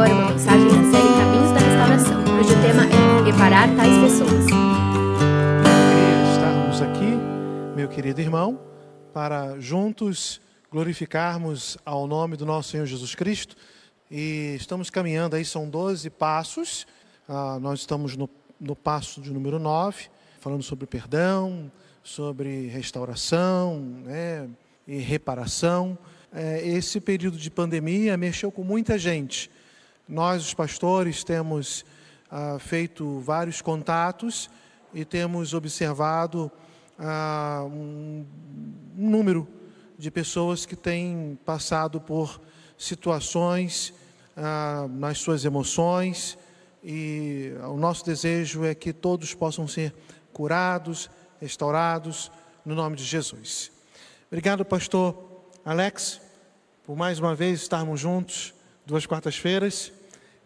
agora uma mensagem da série Caminhos da Restauração, cujo tema é Reparar tais pessoas. Alegria estarmos aqui, meu querido irmão, para juntos glorificarmos ao nome do nosso Senhor Jesus Cristo. E estamos caminhando aí, são 12 passos. Ah, nós estamos no, no passo de número 9, falando sobre perdão, sobre restauração né, e reparação. É, esse período de pandemia mexeu com muita gente. Nós, os pastores, temos ah, feito vários contatos e temos observado ah, um, número de pessoas que têm passado por situações ah, nas suas emoções e o nosso desejo é que todos possam ser curados, restaurados, no nome de Jesus. Obrigado, pastor Alex, por mais uma vez estarmos juntos, duas quartas-feiras,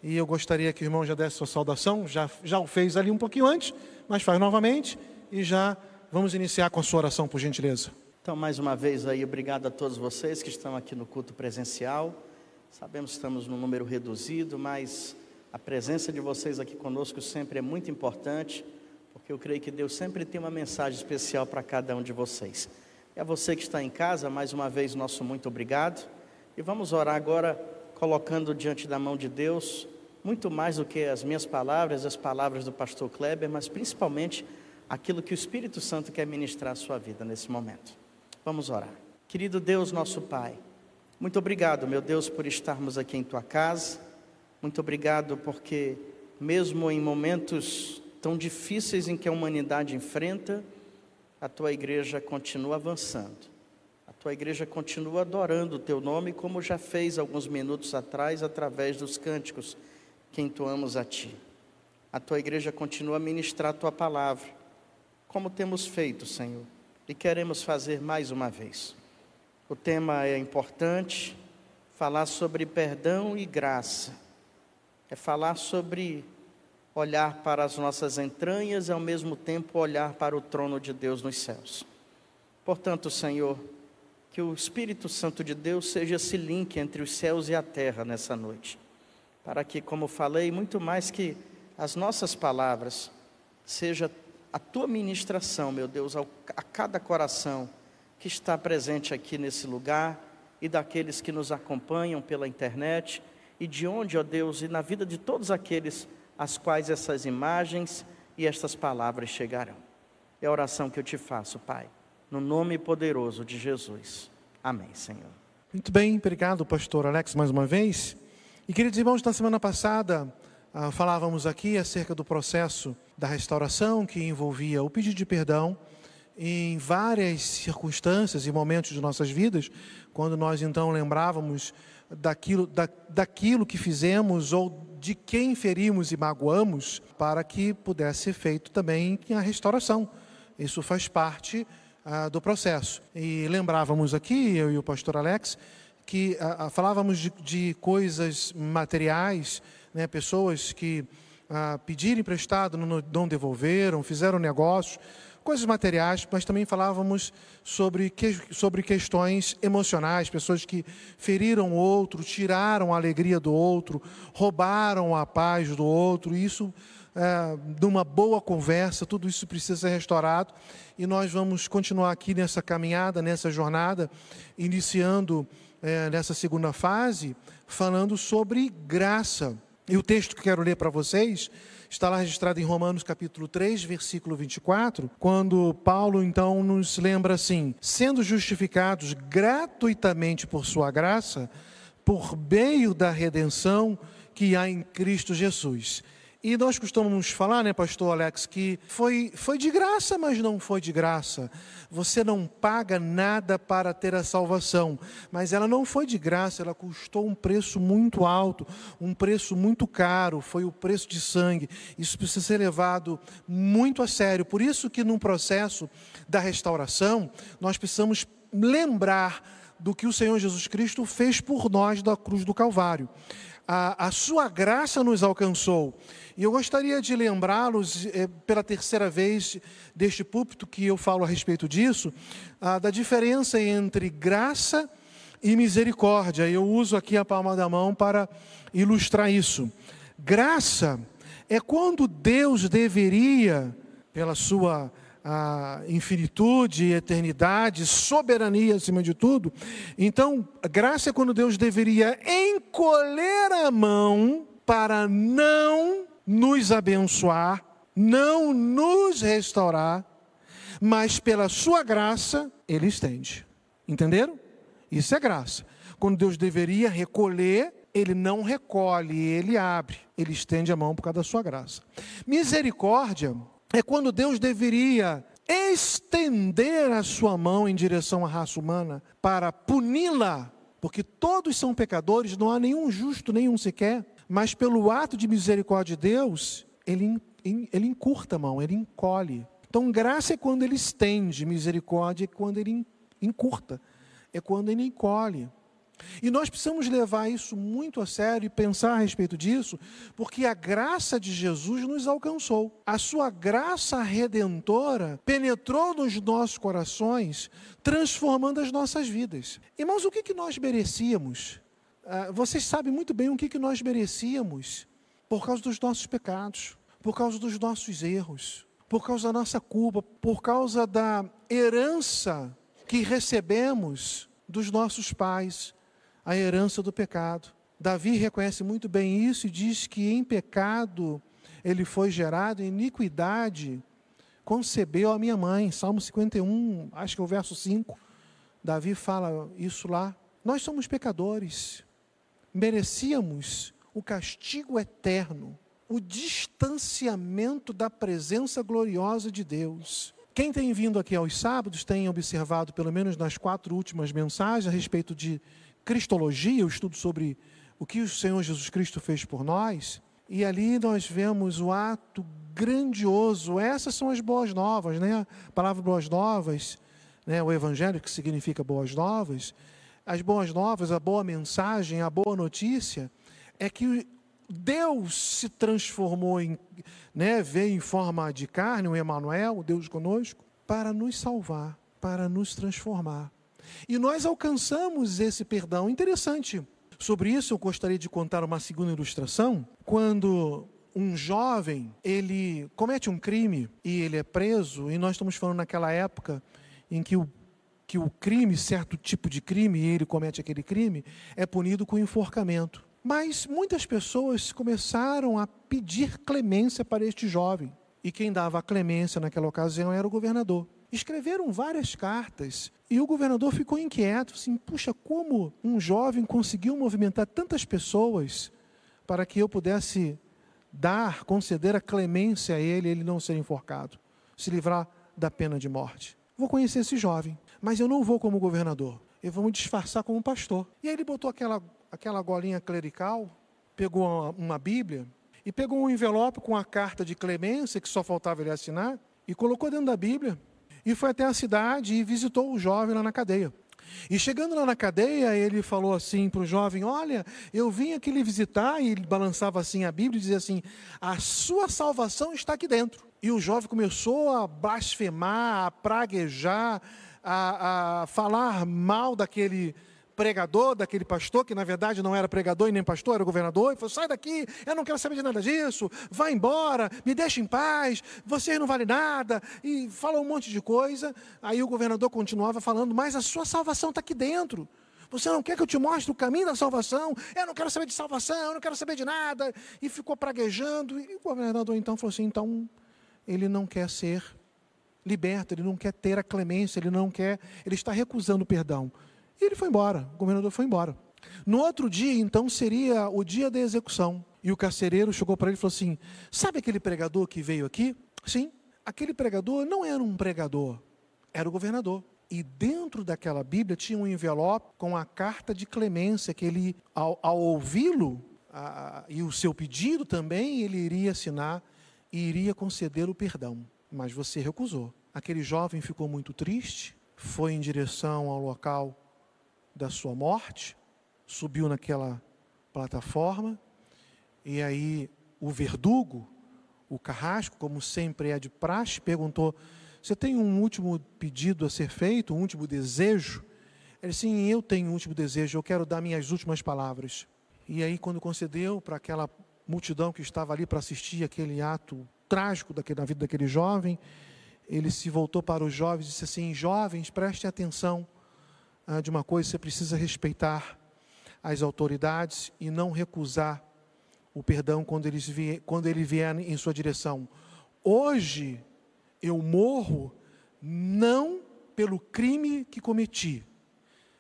e eu gostaria que o irmão já desse sua saudação, já, já o fez ali um pouquinho antes, mas faz novamente, e já vamos iniciar com a sua oração, por gentileza. Então, mais uma vez aí, obrigado a todos vocês que estão aqui no culto presencial. Sabemos que estamos num número reduzido, mas a presença de vocês aqui conosco sempre é muito importante, porque eu creio que Deus sempre tem uma mensagem especial para cada um de vocês. E a você que está em casa, mais uma vez, nosso muito obrigado. E vamos orar agora, colocando diante da mão de Deus, muito mais do que as minhas palavras, as palavras do pastor Kleber, mas principalmente aquilo que o Espírito Santo quer ministrar à sua vida nesse momento. Vamos orar. Querido Deus, nosso Pai, muito obrigado, meu Deus, por estarmos aqui em tua casa. Muito obrigado porque, mesmo em momentos tão difíceis em que a humanidade enfrenta, a tua igreja continua avançando. A tua igreja continua adorando o teu nome, como já fez alguns minutos atrás, através dos cânticos que entoamos a ti. A tua igreja continua a ministrar a tua palavra, como temos feito, Senhor, e queremos fazer mais uma vez. O tema é importante, falar sobre perdão e graça. É falar sobre olhar para as nossas entranhas e ao mesmo tempo olhar para o trono de Deus nos céus. Portanto, Senhor, que o Espírito Santo de Deus seja esse link entre os céus e a terra nessa noite, para que, como falei, muito mais que as nossas palavras, seja a tua ministração, meu Deus, a cada coração que está presente aqui nesse lugar e daqueles que nos acompanham pela internet e de onde, ó Deus, e na vida de todos aqueles às quais essas imagens e estas palavras chegarão. É a oração que eu te faço, Pai, no nome poderoso de Jesus. Amém, Senhor. Muito bem, obrigado, pastor Alex, mais uma vez. E queridos irmãos, na semana passada ah, falávamos aqui acerca do processo da restauração que envolvia o pedido de perdão em várias circunstâncias e momentos de nossas vidas, quando nós então lembrávamos daquilo, da, daquilo que fizemos ou de quem ferimos e magoamos, para que pudesse ser feito também a restauração. Isso faz parte ah, do processo. E lembrávamos aqui, eu e o pastor Alex, que ah, ah falávamos de, de, coisas materiais, né, pessoas que ah, pediram emprestado, não, não devolveram, fizeram negócios, coisas materiais, mas também falávamos sobre, que, sobre questões emocionais, pessoas que feriram o outro, tiraram a alegria do outro, roubaram a paz do outro, isso é, numa boa conversa, tudo isso precisa ser restaurado e nós vamos continuar aqui nessa caminhada, nessa jornada, iniciando é, nessa segunda fase, falando sobre graça. E o texto que quero ler para vocês está lá registrado em Romanos capítulo 3, versículo 24, quando Paulo então nos lembra assim: sendo justificados gratuitamente por sua graça, por meio da redenção que há em Cristo Jesus. E nós costumamos falar, né, pastor Alex, que foi, foi de graça, mas não foi de graça. Você não paga nada para ter a salvação, mas ela não foi de graça, ela custou um preço muito alto, um preço muito caro, foi o preço de sangue. Isso precisa ser levado muito a sério. Por isso que no processo da restauração, nós precisamos lembrar do que o Senhor Jesus Cristo fez por nós da cruz do Calvário. A, a sua graça nos alcançou. E eu gostaria de lembrá-los, é, pela terceira vez deste púlpito que eu falo a respeito disso, ah, da diferença entre graça e misericórdia. Eu uso aqui a palma da mão para ilustrar isso. Graça é quando Deus deveria, pela sua a infinitude, eternidade, soberania acima de tudo. Então, graça é quando Deus deveria encolher a mão para não nos abençoar, não nos restaurar, mas pela sua graça ele estende. Entenderam? Isso é graça. Quando Deus deveria recolher, ele não recolhe, ele abre, ele estende a mão por causa da sua graça. Misericórdia é quando Deus deveria estender a sua mão em direção à raça humana para puni-la, porque todos são pecadores, não há nenhum justo, nenhum sequer, mas pelo ato de misericórdia de Deus, ele, ele encurta a mão, ele encolhe. Então, graça é quando ele estende, misericórdia é quando ele encurta, é quando ele encolhe. E nós precisamos levar isso muito a sério e pensar a respeito disso, porque a graça de Jesus nos alcançou. A sua graça redentora penetrou nos nossos corações, transformando as nossas vidas. Irmãos, o que, que nós merecíamos? Ah, vocês sabem muito bem o que, que nós merecíamos por causa dos nossos pecados, por causa dos nossos erros, por causa da nossa culpa, por causa da herança que recebemos dos nossos pais a herança do pecado. Davi reconhece muito bem isso e diz que em pecado ele foi gerado, em iniquidade concebeu a minha mãe. Salmo 51, acho que é o verso 5. Davi fala isso lá. Nós somos pecadores, merecíamos o castigo eterno, o distanciamento da presença gloriosa de Deus. Quem tem vindo aqui aos sábados tem observado, pelo menos nas quatro últimas mensagens, a respeito de Cristologia, o estudo sobre o que o Senhor Jesus Cristo fez por nós, e ali nós vemos o ato grandioso. Essas são as boas novas, né? A palavra boas novas, né? o evangelho que significa boas novas. As boas novas, a boa mensagem, a boa notícia é que Deus se transformou em, né, veio em forma de carne, o Emanuel, o Deus conosco, para nos salvar, para nos transformar. E nós alcançamos esse perdão. Interessante. Sobre isso eu gostaria de contar uma segunda ilustração, quando um jovem, ele comete um crime e ele é preso, e nós estamos falando naquela época em que o que o crime, certo tipo de crime, e ele comete aquele crime, é punido com enforcamento. Mas muitas pessoas começaram a pedir clemência para este jovem. E quem dava a clemência naquela ocasião era o governador. Escreveram várias cartas e o governador ficou inquieto, assim, puxa, como um jovem conseguiu movimentar tantas pessoas para que eu pudesse dar, conceder a clemência a ele, ele não ser enforcado, se livrar da pena de morte. Vou conhecer esse jovem, mas eu não vou como governador, eu vou me disfarçar como pastor. E aí ele botou aquela, aquela golinha clerical, pegou uma, uma Bíblia e pegou um envelope com a carta de clemência, que só faltava ele assinar, e colocou dentro da Bíblia e foi até a cidade e visitou o jovem lá na cadeia. E chegando lá na cadeia, ele falou assim para o jovem: Olha, eu vim aqui lhe visitar, e ele balançava assim a Bíblia e dizia assim: A sua salvação está aqui dentro. E o jovem começou a blasfemar, a praguejar, a, a falar mal daquele pregador, daquele pastor, que na verdade não era pregador e nem pastor, era governador, e falou: sai daqui, eu não quero saber de nada disso, vai embora, me deixa em paz, vocês não valem nada, e falou um monte de coisa. Aí o governador continuava falando, mas a sua salvação está aqui dentro. Você não quer que eu te mostre o caminho da salvação? Eu não quero saber de salvação, eu não quero saber de nada. E ficou praguejando. E o governador então falou assim: então ele não quer ser liberto, ele não quer ter a clemência, ele não quer, ele está recusando o perdão. E ele foi embora, o governador foi embora. No outro dia, então, seria o dia da execução. E o carcereiro chegou para ele e falou assim: Sabe aquele pregador que veio aqui? Sim, aquele pregador não era um pregador, era o governador. E dentro daquela Bíblia tinha um envelope com a carta de clemência que ele, ao, ao ouvi-lo, e o seu pedido também, ele iria assinar e iria conceder o perdão. Mas você recusou. Aquele jovem ficou muito triste, foi em direção ao local da sua morte, subiu naquela plataforma, e aí o verdugo, o carrasco, como sempre é de praxe, perguntou: Você tem um último pedido a ser feito, um último desejo? Ele disse: Sim, eu tenho um último desejo, eu quero dar minhas últimas palavras. E aí, quando concedeu para aquela multidão que estava ali para assistir aquele ato trágico daquele, na vida daquele jovem, ele se voltou para os jovens e disse assim: Jovens, prestem atenção ah, de uma coisa, você precisa respeitar as autoridades e não recusar o perdão quando, eles vier, quando ele vier em sua direção. Hoje eu morro não pelo crime que cometi,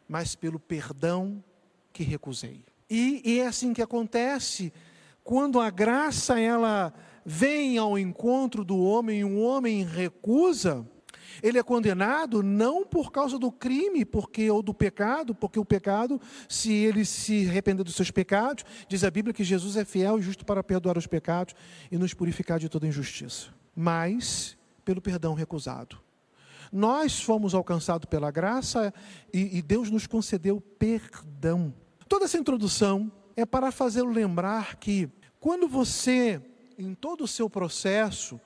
mas pelo perdão que recusei. E, e é assim que acontece quando a graça ela vem ao encontro do homem e um homem recusa, ele é condenado não por causa do crime, porque ou do pecado, porque o pecado, se ele se arrepender dos seus pecados, diz a Bíblia que Jesus é fiel e justo para perdoar os pecados e nos purificar de toda injustiça. Mas pelo perdão recusado. Nós fomos alcançados pela graça e, e Deus nos concedeu perdão. Toda essa introdução é para fazê-lo lembrar que quando você, em todo o seu processo,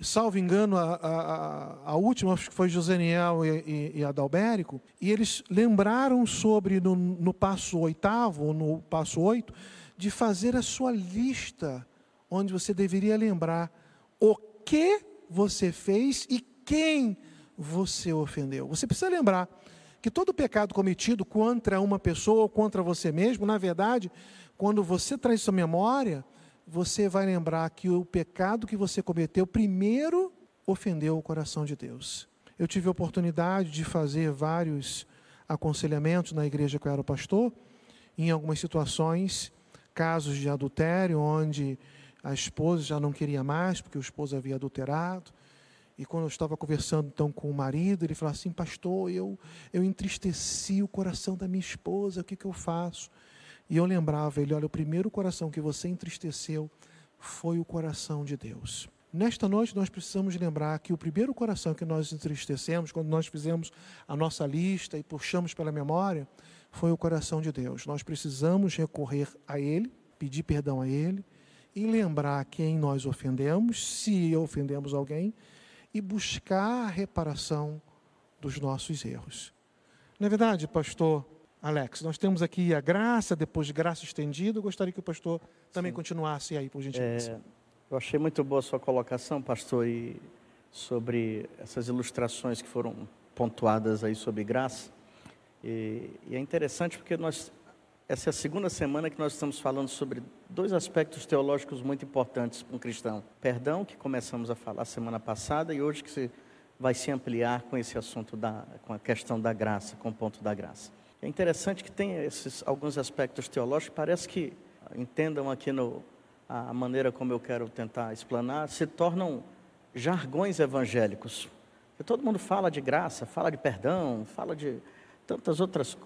salvo engano, a, a, a última acho que foi Joseniel e, e, e, Adalbérico, e eles lembraram sobre, no, no passo oitavo, no passo oito, de fazer a sua lista, onde você deveria lembrar o que você fez e quem você ofendeu. Você precisa lembrar que todo pecado cometido contra uma pessoa ou contra você mesmo, na verdade, quando você traz sua memória, você vai lembrar que o pecado que você cometeu primeiro ofendeu o coração de Deus. Eu tive a oportunidade de fazer vários aconselhamentos na igreja que eu era pastor, em algumas situações, casos de adultério, onde a esposa já não queria mais, porque o esposo havia adulterado, e quando eu estava conversando então com o marido, ele falou assim: Pastor, eu, eu entristeci o coração da minha esposa, o que, que eu faço? E eu lembrava ele: Olha, o primeiro coração que você entristeceu foi o coração de Deus. Nesta noite, nós precisamos lembrar que o primeiro coração que nós entristecemos, quando nós fizemos a nossa lista e puxamos pela memória, foi o coração de Deus. Nós precisamos recorrer a Ele, pedir perdão a Ele e lembrar quem nós ofendemos, se ofendemos alguém, e buscar a reparação dos nossos erros. Não é verdade, pastor Alex? Nós temos aqui a graça, depois de graça estendida. Eu gostaria que o pastor também Sim. continuasse aí, por gentileza. É, eu achei muito boa a sua colocação, pastor, e sobre essas ilustrações que foram pontuadas aí sobre graça. E, e é interessante porque nós essa é a segunda semana que nós estamos falando sobre dois aspectos teológicos muito importantes para um cristão. Perdão, que começamos a falar semana passada, e hoje que se vai se ampliar com esse assunto da com a questão da graça, com o ponto da graça. É interessante que tem esses alguns aspectos teológicos, parece que entendam aqui no a maneira como eu quero tentar explanar, se tornam jargões evangélicos. Porque todo mundo fala de graça, fala de perdão, fala de tantas outras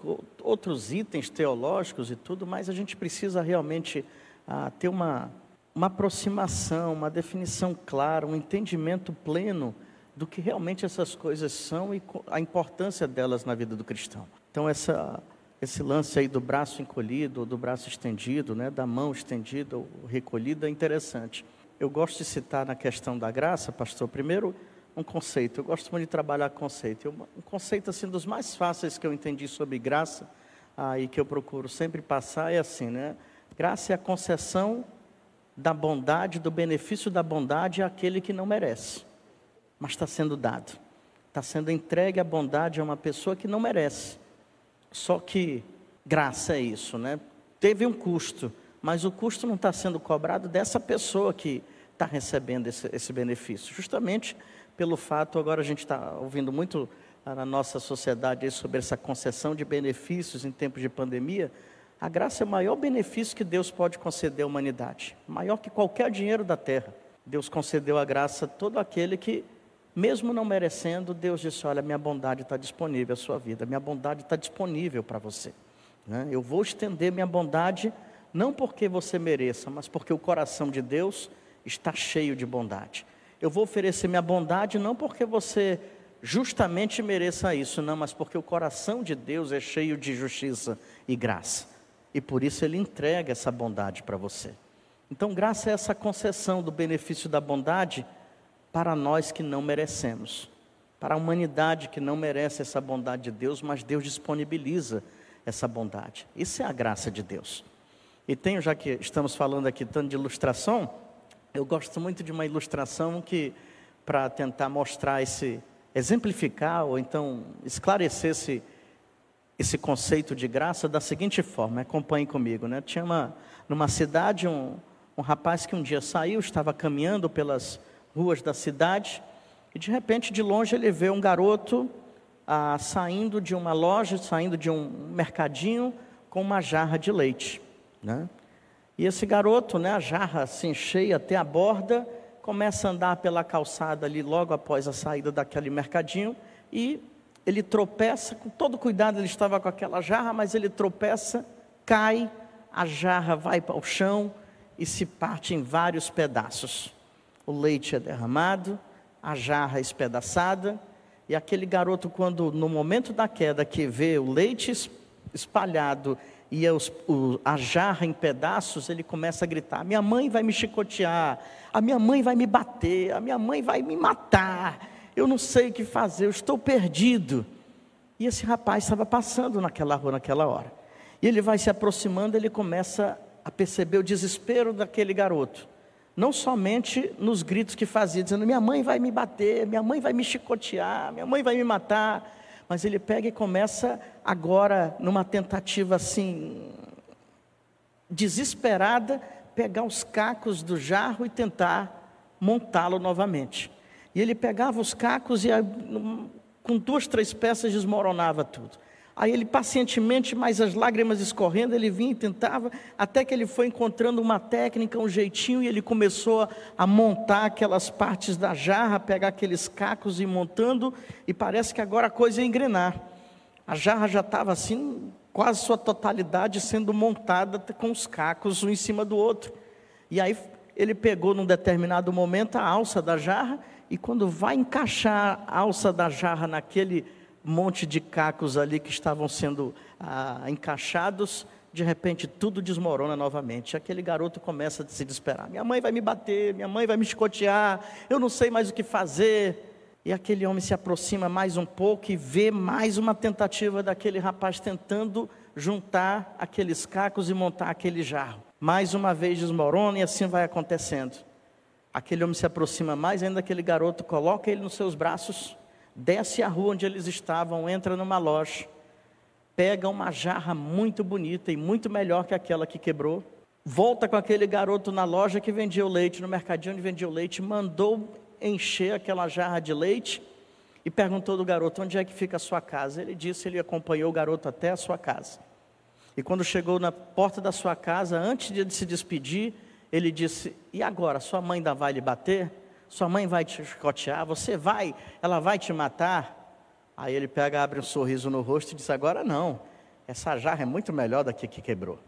outros itens teológicos e tudo, mas a gente precisa realmente ah, ter uma uma aproximação, uma definição clara, um entendimento pleno do que realmente essas coisas são e a importância delas na vida do cristão. Então essa esse lance aí do braço encolhido, do braço estendido, né, da mão estendida ou recolhida é interessante. Eu gosto de citar na questão da graça, pastor, primeiro um conceito. Eu gosto muito de trabalhar conceito. Um conceito assim dos mais fáceis que eu entendi sobre graça aí que eu procuro sempre passar é assim, né? Graça é a concessão da bondade, do benefício da bondade àquele que não merece, mas está sendo dado. Está sendo entregue a bondade a uma pessoa que não merece. Só que graça é isso, né? Teve um custo, mas o custo não está sendo cobrado dessa pessoa que está recebendo esse, esse benefício. Justamente pelo fato, agora a gente está ouvindo muito na nossa sociedade sobre essa concessão de benefícios em tempos de pandemia. A graça é o maior benefício que Deus pode conceder à humanidade, maior que qualquer dinheiro da terra. Deus concedeu a graça a todo aquele que, mesmo não merecendo, Deus disse: Olha, minha bondade está disponível à sua vida, minha bondade está disponível para você. Né? Eu vou estender minha bondade, não porque você mereça, mas porque o coração de Deus está cheio de bondade. Eu vou oferecer minha bondade não porque você justamente mereça isso, não, mas porque o coração de Deus é cheio de justiça e graça. E por isso ele entrega essa bondade para você. Então, graça é essa concessão do benefício da bondade para nós que não merecemos. para a humanidade que não merece essa bondade de Deus, mas Deus disponibiliza essa bondade. Isso é a graça de Deus. E tenho, já que estamos falando aqui tanto de ilustração, eu gosto muito de uma ilustração que, para tentar mostrar esse, exemplificar ou então esclarecer esse, esse conceito de graça da seguinte forma, acompanhe comigo, né? Tinha uma, numa cidade um, um rapaz que um dia saiu, estava caminhando pelas ruas da cidade, e de repente, de longe, ele vê um garoto ah, saindo de uma loja, saindo de um mercadinho, com uma jarra de leite. Né? E esse garoto, né, a jarra assim cheia até a borda, começa a andar pela calçada ali logo após a saída daquele mercadinho e ele tropeça, com todo cuidado ele estava com aquela jarra, mas ele tropeça, cai, a jarra vai para o chão e se parte em vários pedaços. O leite é derramado, a jarra espedaçada, e aquele garoto, quando no momento da queda que vê o leite espalhado e o, a jarra em pedaços, ele começa a gritar: Minha mãe vai me chicotear, a minha mãe vai me bater, a minha mãe vai me matar, eu não sei o que fazer, eu estou perdido. E esse rapaz estava passando naquela rua naquela hora. E ele vai se aproximando, ele começa a perceber o desespero daquele garoto não somente nos gritos que fazia, dizendo: minha mãe vai me bater, minha mãe vai me chicotear, minha mãe vai me matar. Mas ele pega e começa agora, numa tentativa assim, desesperada, pegar os cacos do jarro e tentar montá-lo novamente. E ele pegava os cacos e com duas, três peças desmoronava tudo. Aí ele pacientemente, mas as lágrimas escorrendo, ele vinha e tentava, até que ele foi encontrando uma técnica, um jeitinho, e ele começou a montar aquelas partes da jarra, pegar aqueles cacos e ir montando, e parece que agora a coisa ia engrenar. A jarra já estava assim, quase sua totalidade sendo montada com os cacos um em cima do outro. E aí ele pegou num determinado momento a alça da jarra, e quando vai encaixar a alça da jarra naquele monte de cacos ali que estavam sendo ah, encaixados, de repente tudo desmorona novamente. Aquele garoto começa a se desesperar: minha mãe vai me bater, minha mãe vai me escotear, eu não sei mais o que fazer. E aquele homem se aproxima mais um pouco e vê mais uma tentativa daquele rapaz tentando juntar aqueles cacos e montar aquele jarro. Mais uma vez desmorona e assim vai acontecendo. Aquele homem se aproxima mais ainda, aquele garoto coloca ele nos seus braços desce a rua onde eles estavam, entra numa loja, pega uma jarra muito bonita e muito melhor que aquela que quebrou, volta com aquele garoto na loja que vendia o leite, no mercadinho onde vendia o leite, mandou encher aquela jarra de leite e perguntou do garoto: onde é que fica a sua casa? Ele disse: ele acompanhou o garoto até a sua casa. E quando chegou na porta da sua casa, antes de se despedir, ele disse: E agora, sua mãe ainda vai lhe bater? Sua mãe vai te chicotear, você vai, ela vai te matar. Aí ele pega, abre um sorriso no rosto e diz: Agora não, essa jarra é muito melhor da que quebrou.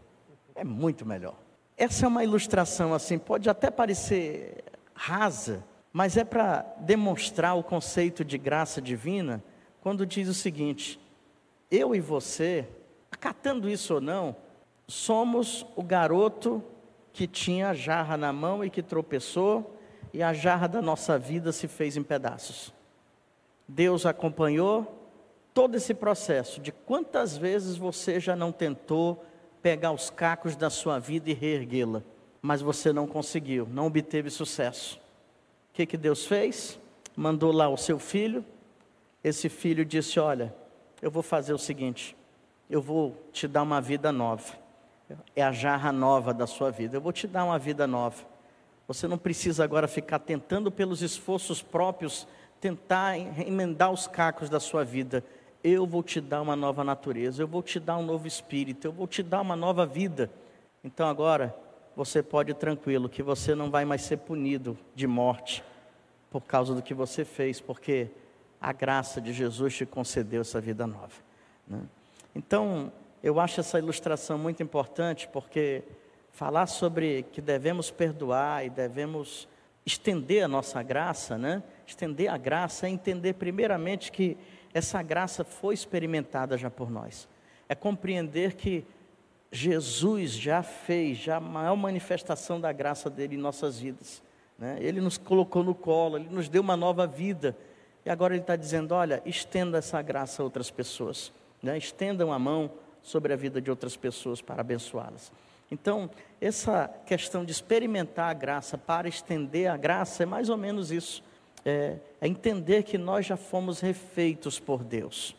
É muito melhor. Essa é uma ilustração assim, pode até parecer rasa, mas é para demonstrar o conceito de graça divina, quando diz o seguinte: eu e você, acatando isso ou não, somos o garoto que tinha a jarra na mão e que tropeçou e a jarra da nossa vida se fez em pedaços. Deus acompanhou todo esse processo de quantas vezes você já não tentou pegar os cacos da sua vida e reerguê-la, mas você não conseguiu, não obteve sucesso. O que, que Deus fez? Mandou lá o seu filho. Esse filho disse: Olha, eu vou fazer o seguinte, eu vou te dar uma vida nova. É a jarra nova da sua vida. Eu vou te dar uma vida nova. Você não precisa agora ficar tentando pelos esforços próprios tentar emendar os cacos da sua vida. Eu vou te dar uma nova natureza, eu vou te dar um novo espírito, eu vou te dar uma nova vida. Então agora você pode ir tranquilo que você não vai mais ser punido de morte por causa do que você fez, porque a graça de Jesus te concedeu essa vida nova. Né? Então, eu acho essa ilustração muito importante, porque falar sobre que devemos perdoar e devemos estender a nossa graça, né? Estender a graça é entender primeiramente que essa graça foi experimentada já por nós. É compreender que Jesus já fez, já a maior manifestação da graça dele em nossas vidas. Né? Ele nos colocou no colo, ele nos deu uma nova vida. E agora ele está dizendo: olha, estenda essa graça a outras pessoas, né? estendam a mão sobre a vida de outras pessoas para abençoá-las. Então, essa questão de experimentar a graça para estender a graça é mais ou menos isso. É, é entender que nós já fomos refeitos por Deus.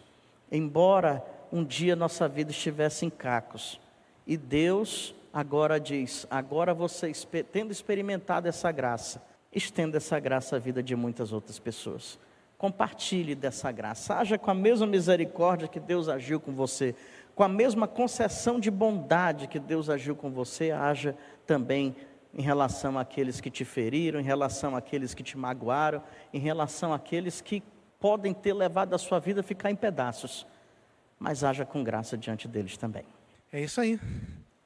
Embora um dia nossa vida estivesse em cacos. E Deus agora diz: agora você, tendo experimentado essa graça, estenda essa graça à vida de muitas outras pessoas. Compartilhe dessa graça. Haja com a mesma misericórdia que Deus agiu com você com a mesma concessão de bondade que Deus agiu com você, haja também em relação àqueles que te feriram, em relação àqueles que te magoaram, em relação àqueles que podem ter levado a sua vida a ficar em pedaços, mas haja com graça diante deles também. É isso aí.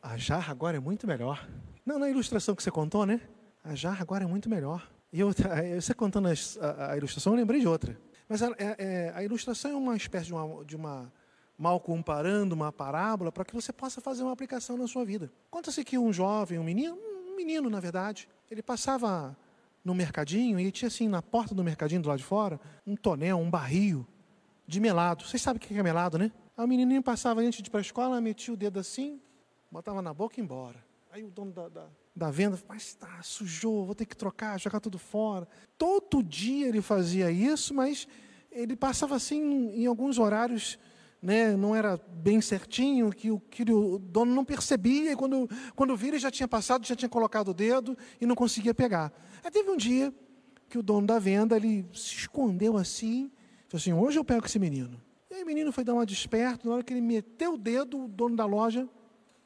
A jarra agora é muito melhor. Não, na ilustração que você contou, né? A jarra agora é muito melhor. E eu, você contando a, a, ilustração, eu lembrei de outra. Mas a, é, é, a ilustração é uma espécie de uma, de uma mal comparando uma parábola, para que você possa fazer uma aplicação na sua vida. Conta-se que um jovem, um menino, um menino na verdade, ele passava no mercadinho e tinha assim na porta do mercadinho do lado de fora um tonel, um barril de melado. Vocês sabem o que é melado, né? Aí o menininho passava antes de ir para a escola, metia o dedo assim, botava na boca e embora. Aí o dono da, da, da venda, mas tá, sujou, vou ter que trocar, jogar tudo fora. Todo dia ele fazia isso, mas ele passava assim em alguns horários né, não era bem certinho, que o, que o dono não percebia, e quando, quando vira já tinha passado, já tinha colocado o dedo e não conseguia pegar. Aí teve um dia que o dono da venda, ele se escondeu assim, falou assim, hoje eu pego esse menino. E aí o menino foi dar uma desperto, na hora que ele meteu o dedo, o dono da loja,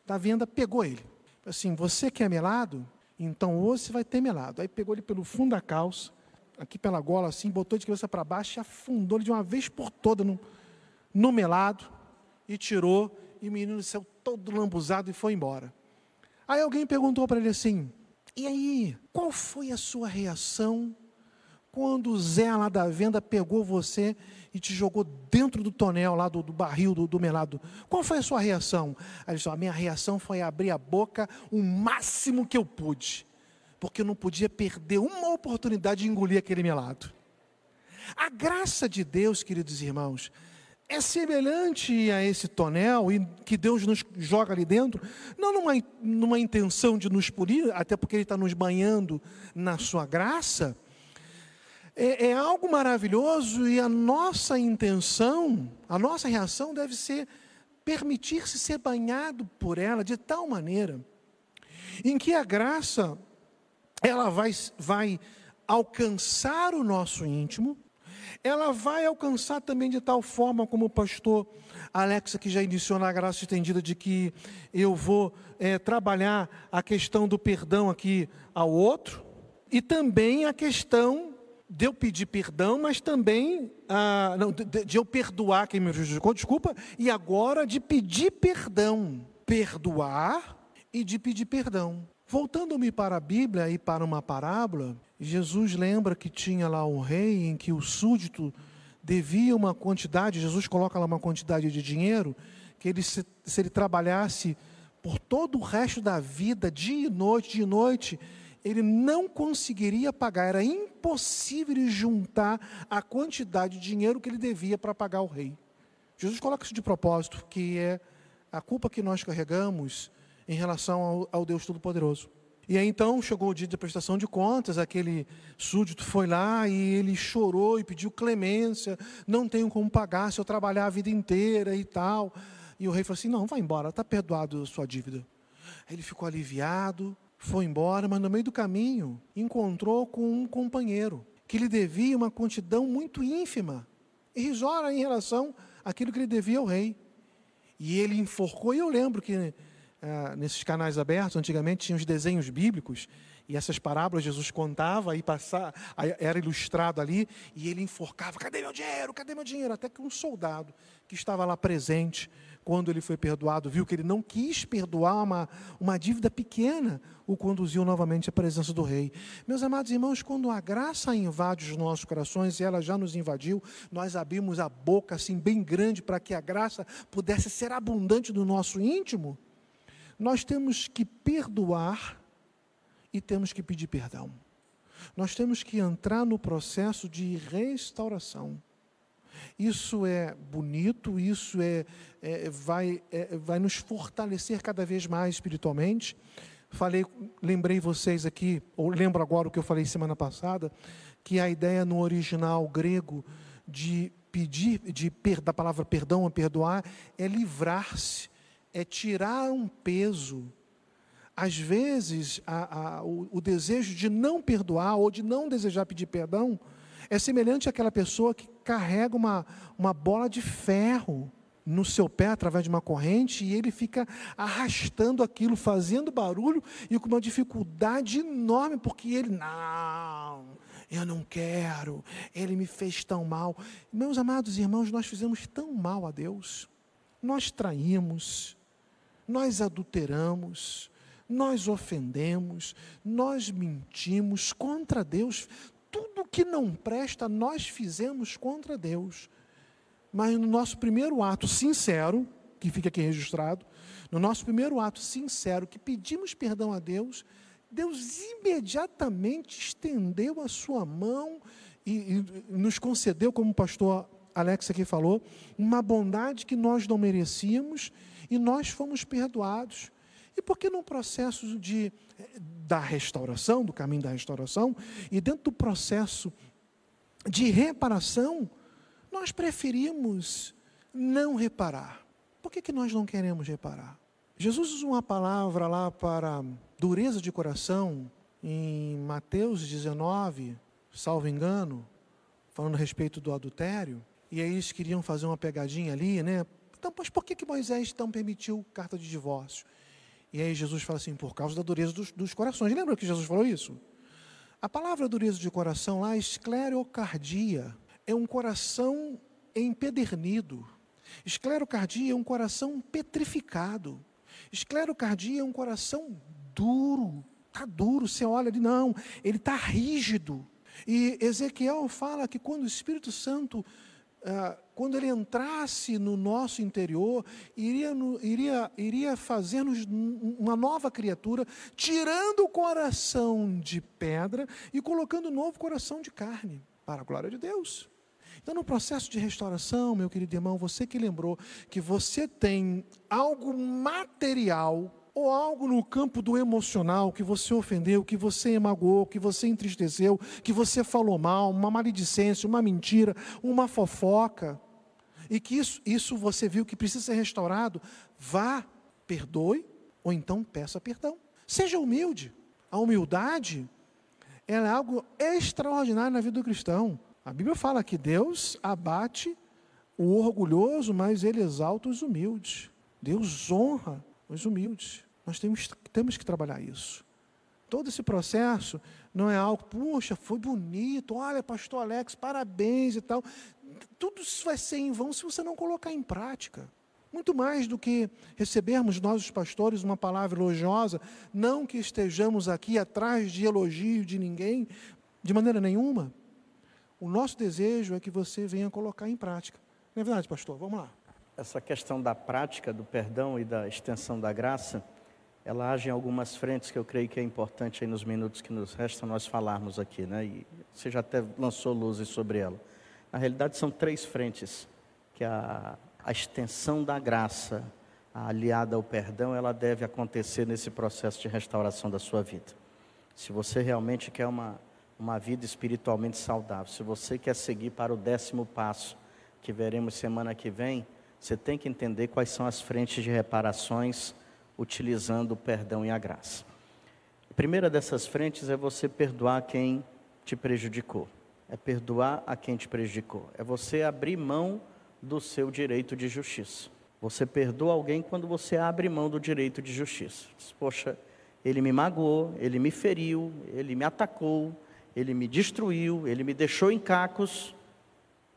da venda, pegou ele. Falou assim, você quer melado? Então hoje você vai ter melado. Aí pegou ele pelo fundo da calça, aqui pela gola assim, botou de cabeça para baixo e afundou ele de uma vez por toda no, no melado e tirou, e o menino saiu todo lambuzado e foi embora. Aí alguém perguntou para ele assim: E aí, qual foi a sua reação quando o Zé lá da venda pegou você e te jogou dentro do tonel lá do, do barril do, do, melado? Qual foi a sua reação? Aí ele disse: A minha reação foi abrir a boca o máximo que eu pude, porque eu não podia perder uma oportunidade de engolir aquele melado. A graça de Deus, queridos irmãos, é semelhante a esse tonel e que Deus nos joga ali dentro, não numa, numa intenção de nos punir, até porque Ele está nos banhando na sua graça, é, é algo maravilhoso e a nossa intenção, a nossa reação deve ser permitir-se ser banhado por ela de tal maneira em que a graça ela vai, vai alcançar o nosso íntimo ela vai alcançar também de tal forma, como o pastor Alex que já iniciou na graça estendida, de que eu vou é, trabalhar a questão do perdão aqui ao outro, e também a questão de eu pedir perdão, mas também ah, não, de, de, eu perdoar quem me prejudicou, desculpa, e agora de pedir perdão, perdoar e de pedir perdão. Voltando-me para a Bíblia e para uma parábola, Jesus lembra que tinha lá um rei em que o súdito devia uma quantidade, Jesus coloca lá uma quantidade de dinheiro, que ele se, se ele trabalhasse por todo o resto da vida, dia e noite, dia e noite, ele não conseguiria pagar, era impossível ele juntar a quantidade de dinheiro que ele devia para pagar o rei. Jesus coloca isso de propósito, que é a culpa que nós carregamos em relação ao, ao Deus Todo-Poderoso. E aí então chegou o dia da prestação de contas, aquele súdito foi lá e ele chorou e pediu clemência, não tenho como pagar se eu trabalhar a vida inteira e tal. E o rei falou assim: não, vai embora, está perdoado a sua dívida. Aí ele ficou aliviado, foi embora, mas no meio do caminho encontrou com um companheiro que lhe devia uma quantidão muito ínfima, irrisória em relação àquilo que ele devia ao rei. E ele enforcou, e eu lembro que ah, nesses canais abertos, antigamente tinha os desenhos bíblicos, e essas parábolas Jesus contava, aí passava, era ilustrado ali, e ele enforcava: cadê meu dinheiro? Cadê meu dinheiro? Até que um soldado que estava lá presente, quando ele foi perdoado, viu que ele não quis perdoar uma, uma dívida pequena, o conduziu novamente à presença do rei. Meus amados irmãos, quando a graça invade os nossos corações, e ela já nos invadiu, nós abrimos a boca assim bem grande para que a graça pudesse ser abundante no nosso íntimo nós temos que perdoar e temos que pedir perdão. Nós temos que entrar no processo de restauração. Isso é bonito, isso é, é vai, é, vai nos fortalecer cada vez mais espiritualmente. Falei, lembrei vocês aqui, ou lembro agora o que eu falei semana passada, que a ideia no original grego de pedir, de da palavra perdão a perdoar, é livrar-se, é tirar um peso. Às vezes, a, a, o, o desejo de não perdoar ou de não desejar pedir perdão é semelhante àquela pessoa que carrega uma, uma bola de ferro no seu pé através de uma corrente e ele fica arrastando aquilo, fazendo barulho e com uma dificuldade enorme, porque ele, não, eu não quero, ele me fez tão mal. Meus amados irmãos, nós fizemos tão mal a Deus, nós traímos, nós adulteramos, nós ofendemos, nós mentimos contra Deus, tudo que não presta nós fizemos contra Deus. Mas no nosso primeiro ato sincero, que fica aqui registrado, no nosso primeiro ato sincero, que pedimos perdão a Deus, Deus imediatamente estendeu a sua mão e, e nos concedeu, como o pastor Alex aqui falou, uma bondade que nós não merecíamos e nós fomos perdoados. E por que no processo de, da restauração, do caminho da restauração, e dentro do processo de reparação, nós preferimos não reparar? Por que, que nós não queremos reparar? Jesus usa uma palavra lá para dureza de coração em Mateus 19, salvo engano, falando a respeito do adultério, e aí eles queriam fazer uma pegadinha ali, né? Então, mas por que, que Moisés então permitiu carta de divórcio? E aí Jesus fala assim, por causa da dureza dos, dos corações. Lembra que Jesus falou isso? A palavra dureza de coração lá, esclerocardia, é um coração empedernido. Esclerocardia é um coração petrificado. Esclerocardia é um coração duro. Está duro, você olha ali, não, ele está rígido. E Ezequiel fala que quando o Espírito Santo quando ele entrasse no nosso interior, iria, iria, iria fazer-nos uma nova criatura, tirando o coração de pedra e colocando um novo coração de carne, para a glória de Deus. Então, no processo de restauração, meu querido irmão, você que lembrou que você tem algo material ou algo no campo do emocional que você ofendeu, que você magoou, que você entristeceu, que você falou mal, uma maledicência, uma mentira, uma fofoca, e que isso, isso você viu que precisa ser restaurado, vá, perdoe, ou então peça perdão. Seja humilde. A humildade ela é algo extraordinário na vida do cristão. A Bíblia fala que Deus abate o orgulhoso, mas ele exalta os humildes. Deus honra os humildes. Nós temos, temos que trabalhar isso. Todo esse processo não é algo, puxa, foi bonito, olha, pastor Alex, parabéns e tal. Tudo isso vai ser em vão se você não colocar em prática. Muito mais do que recebermos nós, os pastores, uma palavra elogiosa, não que estejamos aqui atrás de elogio de ninguém, de maneira nenhuma. O nosso desejo é que você venha colocar em prática. Não é verdade, pastor? Vamos lá. Essa questão da prática, do perdão e da extensão da graça ela age em algumas frentes que eu creio que é importante aí nos minutos que nos restam nós falarmos aqui, né? E você já até lançou luzes sobre ela. Na realidade são três frentes que a, a extensão da graça, aliada ao perdão, ela deve acontecer nesse processo de restauração da sua vida. Se você realmente quer uma, uma vida espiritualmente saudável, se você quer seguir para o décimo passo, que veremos semana que vem, você tem que entender quais são as frentes de reparações utilizando o perdão e a graça. A primeira dessas frentes é você perdoar quem te prejudicou. É perdoar a quem te prejudicou. É você abrir mão do seu direito de justiça. Você perdoa alguém quando você abre mão do direito de justiça. Diz, Poxa, ele me magoou, ele me feriu, ele me atacou, ele me destruiu, ele me deixou em cacos.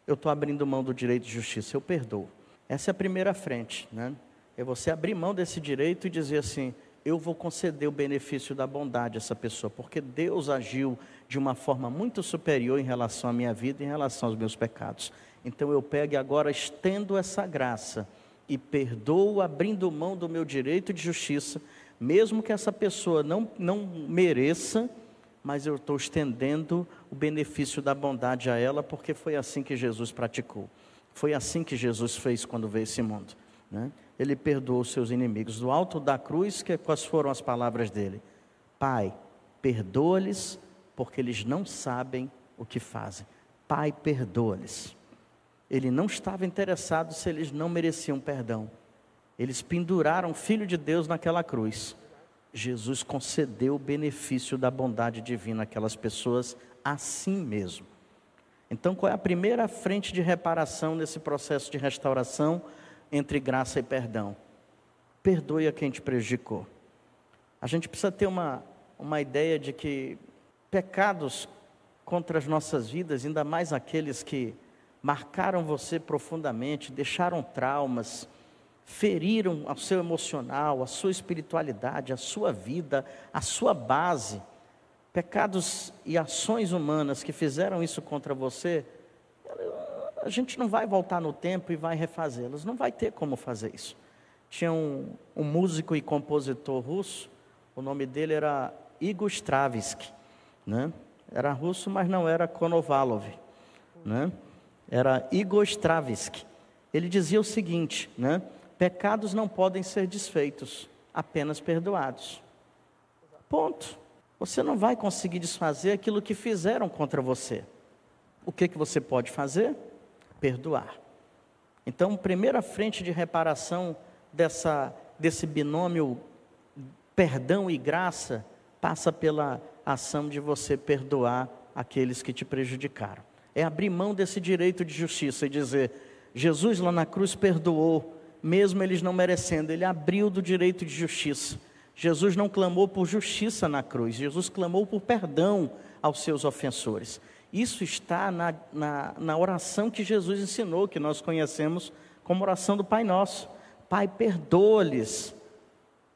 Eu estou abrindo mão do direito de justiça, eu perdoo. Essa é a primeira frente, né? É você abrir mão desse direito e dizer assim: eu vou conceder o benefício da bondade a essa pessoa, porque Deus agiu de uma forma muito superior em relação à minha vida, em relação aos meus pecados. Então eu pego e agora estendo essa graça e perdoo abrindo mão do meu direito de justiça, mesmo que essa pessoa não, não mereça, mas eu estou estendendo o benefício da bondade a ela, porque foi assim que Jesus praticou. Foi assim que Jesus fez quando veio esse mundo. Né? Ele perdoou seus inimigos. Do alto da cruz, que, quais foram as palavras dele? Pai, perdoa-lhes, porque eles não sabem o que fazem. Pai, perdoa-lhes. Ele não estava interessado se eles não mereciam perdão. Eles penduraram o Filho de Deus naquela cruz. Jesus concedeu o benefício da bondade divina àquelas pessoas assim mesmo. Então, qual é a primeira frente de reparação nesse processo de restauração entre graça e perdão? Perdoe a quem te prejudicou. A gente precisa ter uma, uma ideia de que pecados contra as nossas vidas, ainda mais aqueles que marcaram você profundamente, deixaram traumas, feriram o seu emocional, a sua espiritualidade, a sua vida, a sua base. Pecados e ações humanas que fizeram isso contra você, a gente não vai voltar no tempo e vai refazê-las, não vai ter como fazer isso. Tinha um, um músico e compositor russo, o nome dele era Igor Stravinsky, né? Era russo, mas não era Konovalov, né? Era Igor Stravinsky. Ele dizia o seguinte, né? Pecados não podem ser desfeitos, apenas perdoados. Ponto. Você não vai conseguir desfazer aquilo que fizeram contra você. O que, que você pode fazer? Perdoar. Então, primeira frente de reparação dessa, desse binômio perdão e graça passa pela ação de você perdoar aqueles que te prejudicaram. É abrir mão desse direito de justiça e dizer: Jesus lá na cruz perdoou, mesmo eles não merecendo, ele abriu do direito de justiça. Jesus não clamou por justiça na cruz, Jesus clamou por perdão aos seus ofensores. Isso está na, na, na oração que Jesus ensinou, que nós conhecemos como oração do Pai Nosso. Pai, perdoa-lhes,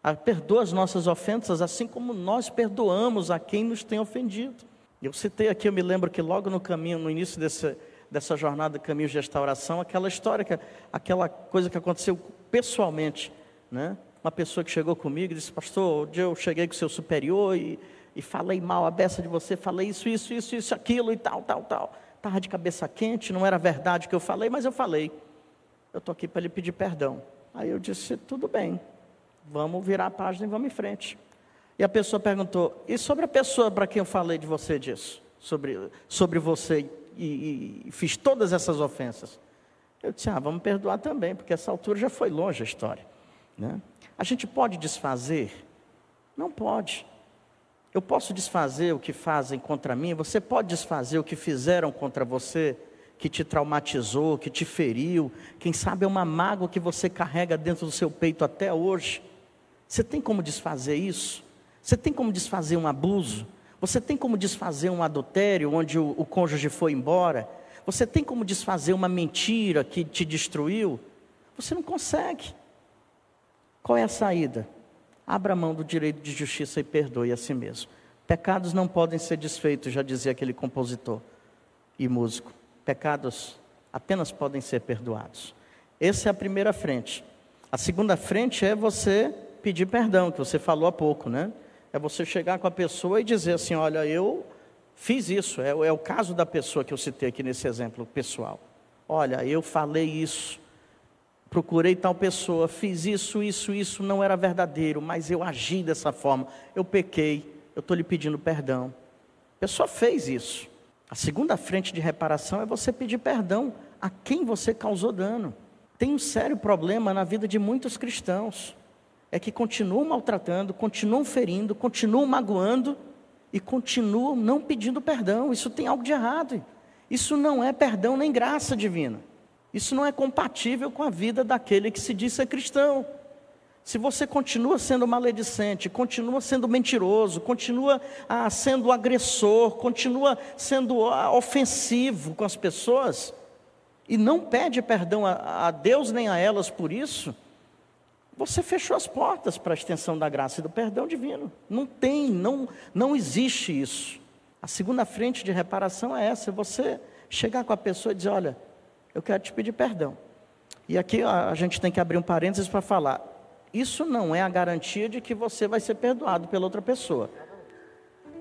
ah, perdoa as nossas ofensas, assim como nós perdoamos a quem nos tem ofendido. Eu citei aqui, eu me lembro que logo no caminho, no início desse, dessa jornada de caminho de restauração, aquela história, que, aquela coisa que aconteceu pessoalmente, né? Uma pessoa que chegou comigo e disse, pastor, eu cheguei com o seu superior e, e falei mal a beça de você, falei isso, isso, isso, isso, aquilo e tal, tal, tal. Estava de cabeça quente, não era verdade o que eu falei, mas eu falei. Eu estou aqui para lhe pedir perdão. Aí eu disse, tudo bem, vamos virar a página e vamos em frente. E a pessoa perguntou, e sobre a pessoa para quem eu falei de você disso? Sobre, sobre você e, e, fiz todas essas ofensas. Eu disse, ah, vamos perdoar também, porque essa altura já foi longe a história. Né? A gente pode desfazer? Não pode. Eu posso desfazer o que fazem contra mim, você pode desfazer o que fizeram contra você, que te traumatizou, que te feriu, quem sabe é uma mágoa que você carrega dentro do seu peito até hoje. Você tem como desfazer isso? Você tem como desfazer um abuso? Você tem como desfazer um adultério onde o, o cônjuge foi embora? Você tem como desfazer uma mentira que te destruiu? Você não consegue. Qual é a saída? Abra mão do direito de justiça e perdoe a si mesmo. Pecados não podem ser desfeitos, já dizia aquele compositor e músico. Pecados apenas podem ser perdoados. Essa é a primeira frente. A segunda frente é você pedir perdão, que você falou há pouco, né? É você chegar com a pessoa e dizer assim: olha, eu fiz isso. É, é o caso da pessoa que eu citei aqui nesse exemplo pessoal. Olha, eu falei isso, procurei tal pessoa, fiz isso, isso, isso, não era verdadeiro, mas eu agi dessa forma, eu pequei, eu estou lhe pedindo perdão. A pessoa fez isso. A segunda frente de reparação é você pedir perdão a quem você causou dano. Tem um sério problema na vida de muitos cristãos é que continuam maltratando, continuam ferindo, continuam magoando e continuam não pedindo perdão. Isso tem algo de errado. Isso não é perdão nem graça divina. Isso não é compatível com a vida daquele que se diz ser cristão. Se você continua sendo maledicente, continua sendo mentiroso, continua ah, sendo agressor, continua sendo ah, ofensivo com as pessoas, e não pede perdão a, a Deus nem a elas por isso, você fechou as portas para a extensão da graça e do perdão divino. Não tem, não, não existe isso. A segunda frente de reparação é essa: é você chegar com a pessoa e dizer: Olha, eu quero te pedir perdão. E aqui a gente tem que abrir um parênteses para falar: isso não é a garantia de que você vai ser perdoado pela outra pessoa.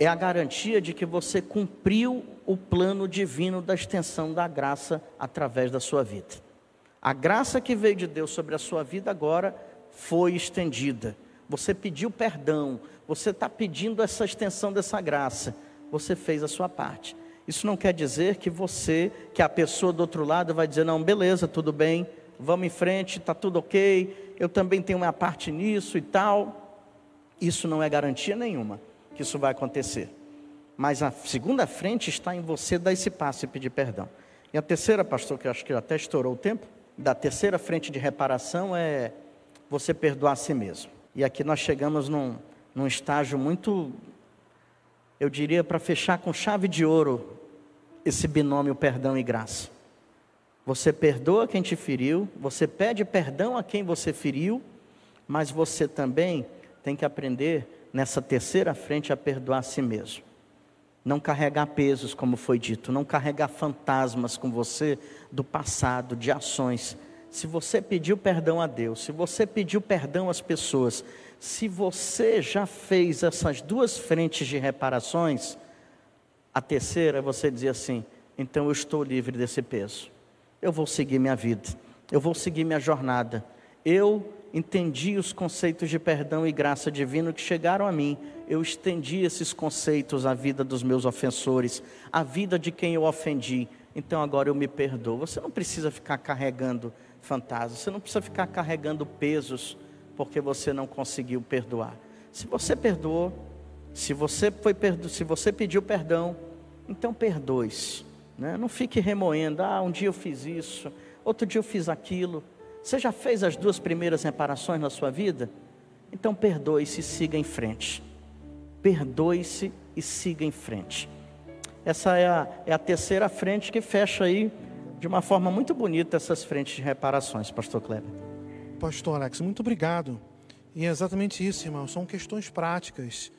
é a garantia de que você cumpriu o plano divino da extensão da graça através da sua vida. A graça que veio de Deus sobre a sua vida agora foi estendida. Você pediu perdão, você está pedindo essa extensão dessa graça. Você fez a sua parte. Isso não quer dizer que você, que a pessoa do outro lado vai dizer, não, beleza, tudo bem, vamos em frente, está tudo ok, eu também tenho minha parte nisso e tal. Isso não é garantia nenhuma que isso vai acontecer. Mas a segunda frente está em você dar esse passo e pedir perdão. E a terceira, pastor, que eu acho que até estourou o tempo, da terceira frente de reparação é você perdoar a si mesmo. E aqui nós chegamos num, num estágio muito, eu diria, para fechar com chave de ouro esse binômio perdão e graça. Você perdoa quem te feriu, você pede perdão a quem você feriu, mas você também tem que aprender nessa terceira frente a perdoar a si mesmo. Não carregar pesos, como foi dito, não carregar fantasmas com você do passado, de ações. Se você pediu perdão a Deus, se você pediu perdão às pessoas, se você já fez essas duas frentes de reparações, a terceira é você dizer assim: então eu estou livre desse peso. Eu vou seguir minha vida. Eu vou seguir minha jornada. Eu entendi os conceitos de perdão e graça divino que chegaram a mim. Eu estendi esses conceitos à vida dos meus ofensores, à vida de quem eu ofendi. Então agora eu me perdoo. Você não precisa ficar carregando fantasmas, você não precisa ficar carregando pesos porque você não conseguiu perdoar. Se você perdoou, se você, foi, se você pediu perdão, então perdoe-se. Né? Não fique remoendo, ah, um dia eu fiz isso, outro dia eu fiz aquilo. Você já fez as duas primeiras reparações na sua vida? Então perdoe-se e siga em frente. Perdoe-se e siga em frente. Essa é a, é a terceira frente que fecha aí de uma forma muito bonita essas frentes de reparações, Pastor Kleber. Pastor Alex, muito obrigado. E é exatamente isso, irmão. São questões práticas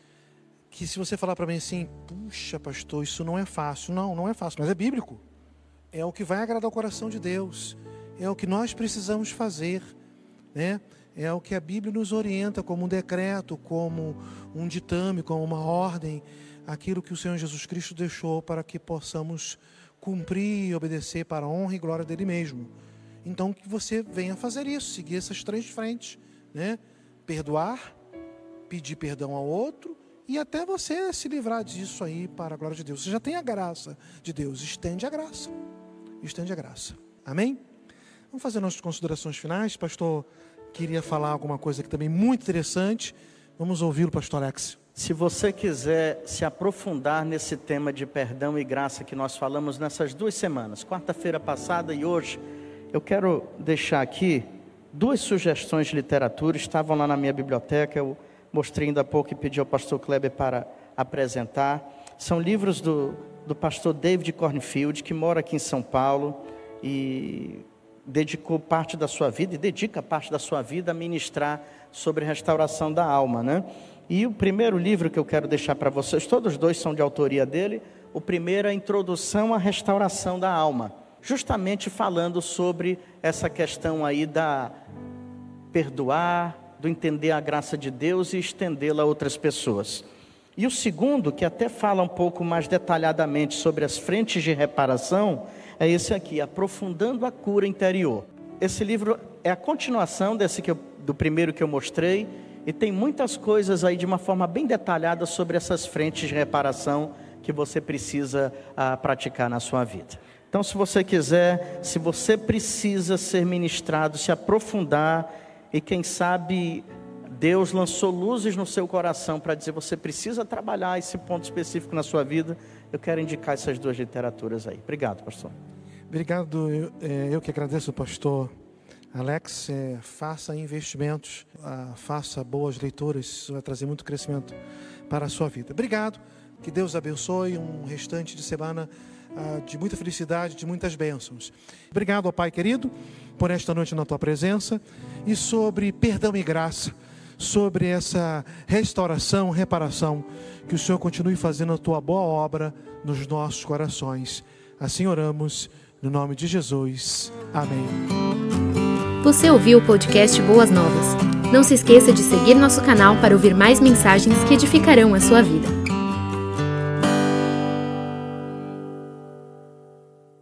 que se você falar para mim assim, puxa, pastor, isso não é fácil. Não, não é fácil, mas é bíblico. É o que vai agradar o coração de Deus. É o que nós precisamos fazer, né? É o que a Bíblia nos orienta como um decreto, como um ditame, como uma ordem, aquilo que o Senhor Jesus Cristo deixou para que possamos cumprir e obedecer para a honra e glória dele mesmo. Então que você venha fazer isso, seguir essas três frentes, né? Perdoar, pedir perdão ao outro e até você se livrar disso aí para a glória de Deus. Você já tem a graça de Deus, estende a graça. Estende a graça. Amém? Vamos fazer nossas considerações finais. Pastor queria falar alguma coisa aqui também muito interessante. Vamos ouvi-lo, pastor Alex. Se você quiser se aprofundar nesse tema de perdão e graça que nós falamos nessas duas semanas, quarta-feira passada e hoje, eu quero deixar aqui duas sugestões de literatura, estavam lá na minha biblioteca, eu mostrei ainda há pouco e pedi ao pastor Kleber para apresentar. São livros do, do pastor David Cornfield, que mora aqui em São Paulo e dedicou parte da sua vida, e dedica parte da sua vida a ministrar sobre restauração da alma, né? E o primeiro livro que eu quero deixar para vocês, todos dois são de autoria dele. O primeiro é a Introdução à Restauração da Alma, justamente falando sobre essa questão aí da perdoar, do entender a graça de Deus e estendê-la a outras pessoas. E o segundo, que até fala um pouco mais detalhadamente sobre as frentes de reparação, é esse aqui, Aprofundando a Cura Interior. Esse livro é a continuação desse eu, do primeiro que eu mostrei, e tem muitas coisas aí de uma forma bem detalhada sobre essas frentes de reparação que você precisa ah, praticar na sua vida. Então, se você quiser, se você precisa ser ministrado, se aprofundar e quem sabe Deus lançou luzes no seu coração para dizer você precisa trabalhar esse ponto específico na sua vida. Eu quero indicar essas duas literaturas aí. Obrigado, pastor. Obrigado. Eu, é, eu que agradeço, pastor Alex. É, faça investimentos, ah, faça boas leituras. Isso vai trazer muito crescimento para a sua vida. Obrigado. Que Deus abençoe um restante de semana ah, de muita felicidade, de muitas bênçãos. Obrigado, ó Pai querido, por esta noite na tua presença e sobre perdão e graça, sobre essa restauração, reparação, que o Senhor continue fazendo a tua boa obra nos nossos corações. Assim oramos, no nome de Jesus. Amém. Você ouviu o podcast Boas Novas? Não se esqueça de seguir nosso canal para ouvir mais mensagens que edificarão a sua vida.